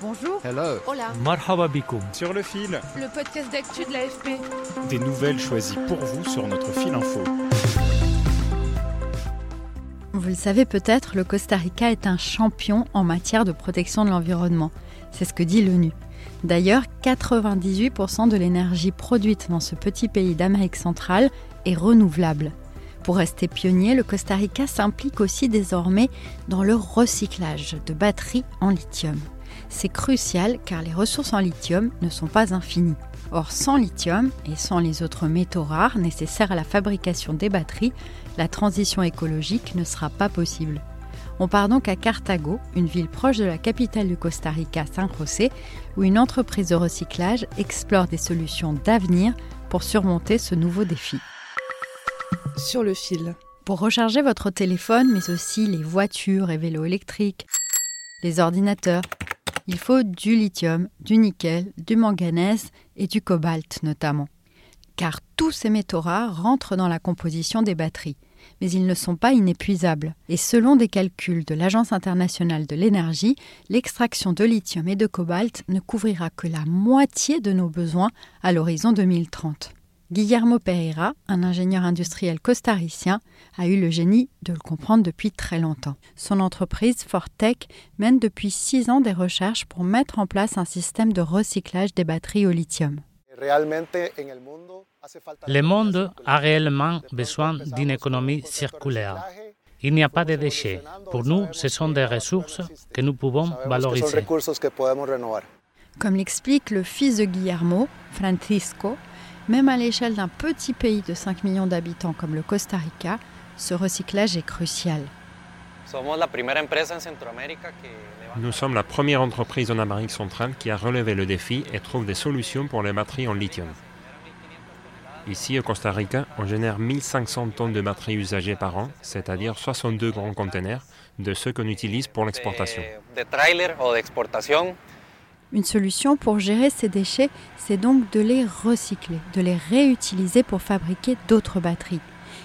Bonjour. Hello. Hola. Marhaba. Sur le fil, Le podcast d'actu de l'AFP. des nouvelles choisies pour vous sur notre fil info. Vous le savez peut-être, le Costa Rica est un champion en matière de protection de l'environnement. C'est ce que dit l'ONU. D'ailleurs, 98% de l'énergie produite dans ce petit pays d'Amérique centrale est renouvelable. Pour rester pionnier, le Costa Rica s'implique aussi désormais dans le recyclage de batteries en lithium. C'est crucial car les ressources en lithium ne sont pas infinies. Or, sans lithium et sans les autres métaux rares nécessaires à la fabrication des batteries, la transition écologique ne sera pas possible. On part donc à Cartago, une ville proche de la capitale du Costa Rica, San José, où une entreprise de recyclage explore des solutions d'avenir pour surmonter ce nouveau défi. Sur le fil. Pour recharger votre téléphone, mais aussi les voitures et vélos électriques, les ordinateurs, il faut du lithium, du nickel, du manganèse et du cobalt notamment. Car tous ces métaux rares rentrent dans la composition des batteries, mais ils ne sont pas inépuisables. Et selon des calculs de l'Agence internationale de l'énergie, l'extraction de lithium et de cobalt ne couvrira que la moitié de nos besoins à l'horizon 2030. Guillermo Pereira, un ingénieur industriel costaricien, a eu le génie de le comprendre depuis très longtemps. Son entreprise Fortec mène depuis six ans des recherches pour mettre en place un système de recyclage des batteries au lithium. Le monde a réellement besoin d'une économie circulaire. Il n'y a pas de déchets. Pour nous, ce sont des ressources que nous pouvons valoriser. Comme l'explique le fils de Guillermo, Francisco, même à l'échelle d'un petit pays de 5 millions d'habitants comme le Costa Rica, ce recyclage est crucial. Nous sommes la première entreprise en Amérique centrale qui a relevé le défi et trouve des solutions pour les batteries en lithium. Ici, au Costa Rica, on génère 1500 tonnes de batteries usagées par an, c'est-à-dire 62 grands containers de ceux qu'on utilise pour l'exportation. Une solution pour gérer ces déchets, c'est donc de les recycler, de les réutiliser pour fabriquer d'autres batteries.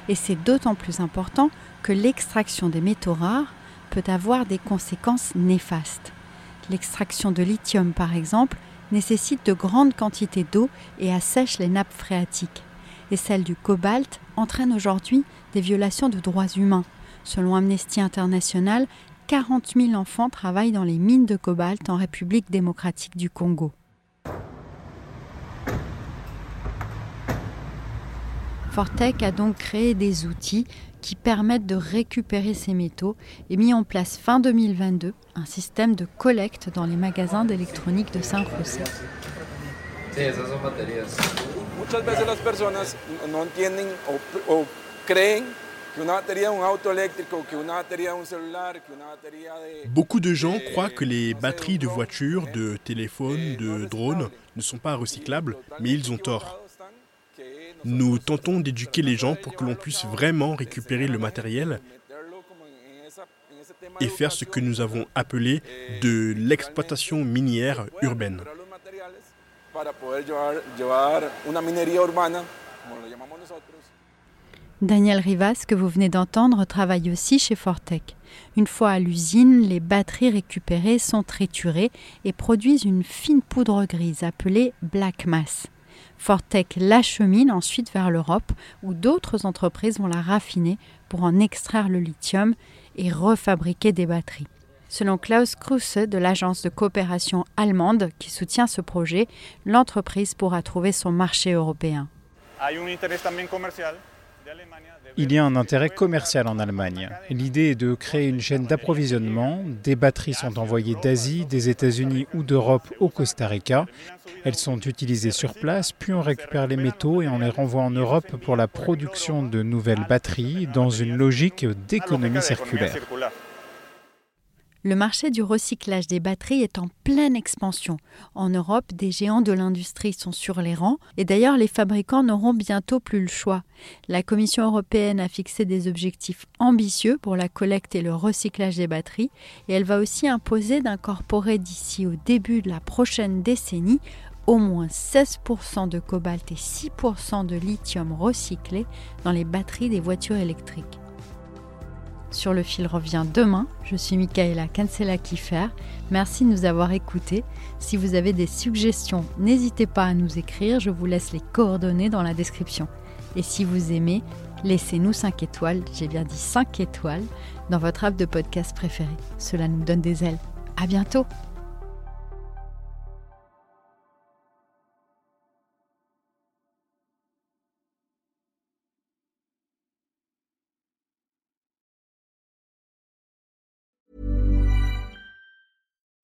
Et c'est d'autant plus important que l'extraction des métaux rares peut avoir des conséquences néfastes. L'extraction de lithium, par exemple, nécessite de grandes quantités d'eau et assèche les nappes phréatiques. Et celle du cobalt entraîne aujourd'hui des violations de droits humains. Selon Amnesty International, 40 000 enfants travaillent dans les mines de cobalt en République démocratique du Congo. Fortec a donc créé des outils qui permettent de récupérer ces métaux et mis en place fin 2022 un système de collecte dans les magasins d'électronique de San Beaucoup de gens croient que les batteries de voitures, de téléphones, de drones ne sont pas recyclables, mais ils ont tort. Nous tentons d'éduquer les gens pour que l'on puisse vraiment récupérer le matériel et faire ce que nous avons appelé de l'exploitation minière urbaine. Daniel Rivas, que vous venez d'entendre, travaille aussi chez Fortec. Une fois à l'usine, les batteries récupérées sont triturées et produisent une fine poudre grise appelée black mass. Fortec l'achemine ensuite vers l'Europe où d'autres entreprises vont la raffiner pour en extraire le lithium et refabriquer des batteries. Selon Klaus Kruse de l'agence de coopération allemande qui soutient ce projet, l'entreprise pourra trouver son marché européen. Il y a un intérêt commercial en Allemagne. L'idée est de créer une chaîne d'approvisionnement. Des batteries sont envoyées d'Asie, des États-Unis ou d'Europe au Costa Rica. Elles sont utilisées sur place, puis on récupère les métaux et on les renvoie en Europe pour la production de nouvelles batteries dans une logique d'économie circulaire. Le marché du recyclage des batteries est en pleine expansion. En Europe, des géants de l'industrie sont sur les rangs et d'ailleurs les fabricants n'auront bientôt plus le choix. La Commission européenne a fixé des objectifs ambitieux pour la collecte et le recyclage des batteries et elle va aussi imposer d'incorporer d'ici au début de la prochaine décennie au moins 16% de cobalt et 6% de lithium recyclés dans les batteries des voitures électriques. Sur le fil revient demain. Je suis Michaela Cancela-Kiffer. Merci de nous avoir écoutés. Si vous avez des suggestions, n'hésitez pas à nous écrire. Je vous laisse les coordonnées dans la description. Et si vous aimez, laissez-nous 5 étoiles, j'ai bien dit 5 étoiles, dans votre app de podcast préféré. Cela nous donne des ailes. À bientôt!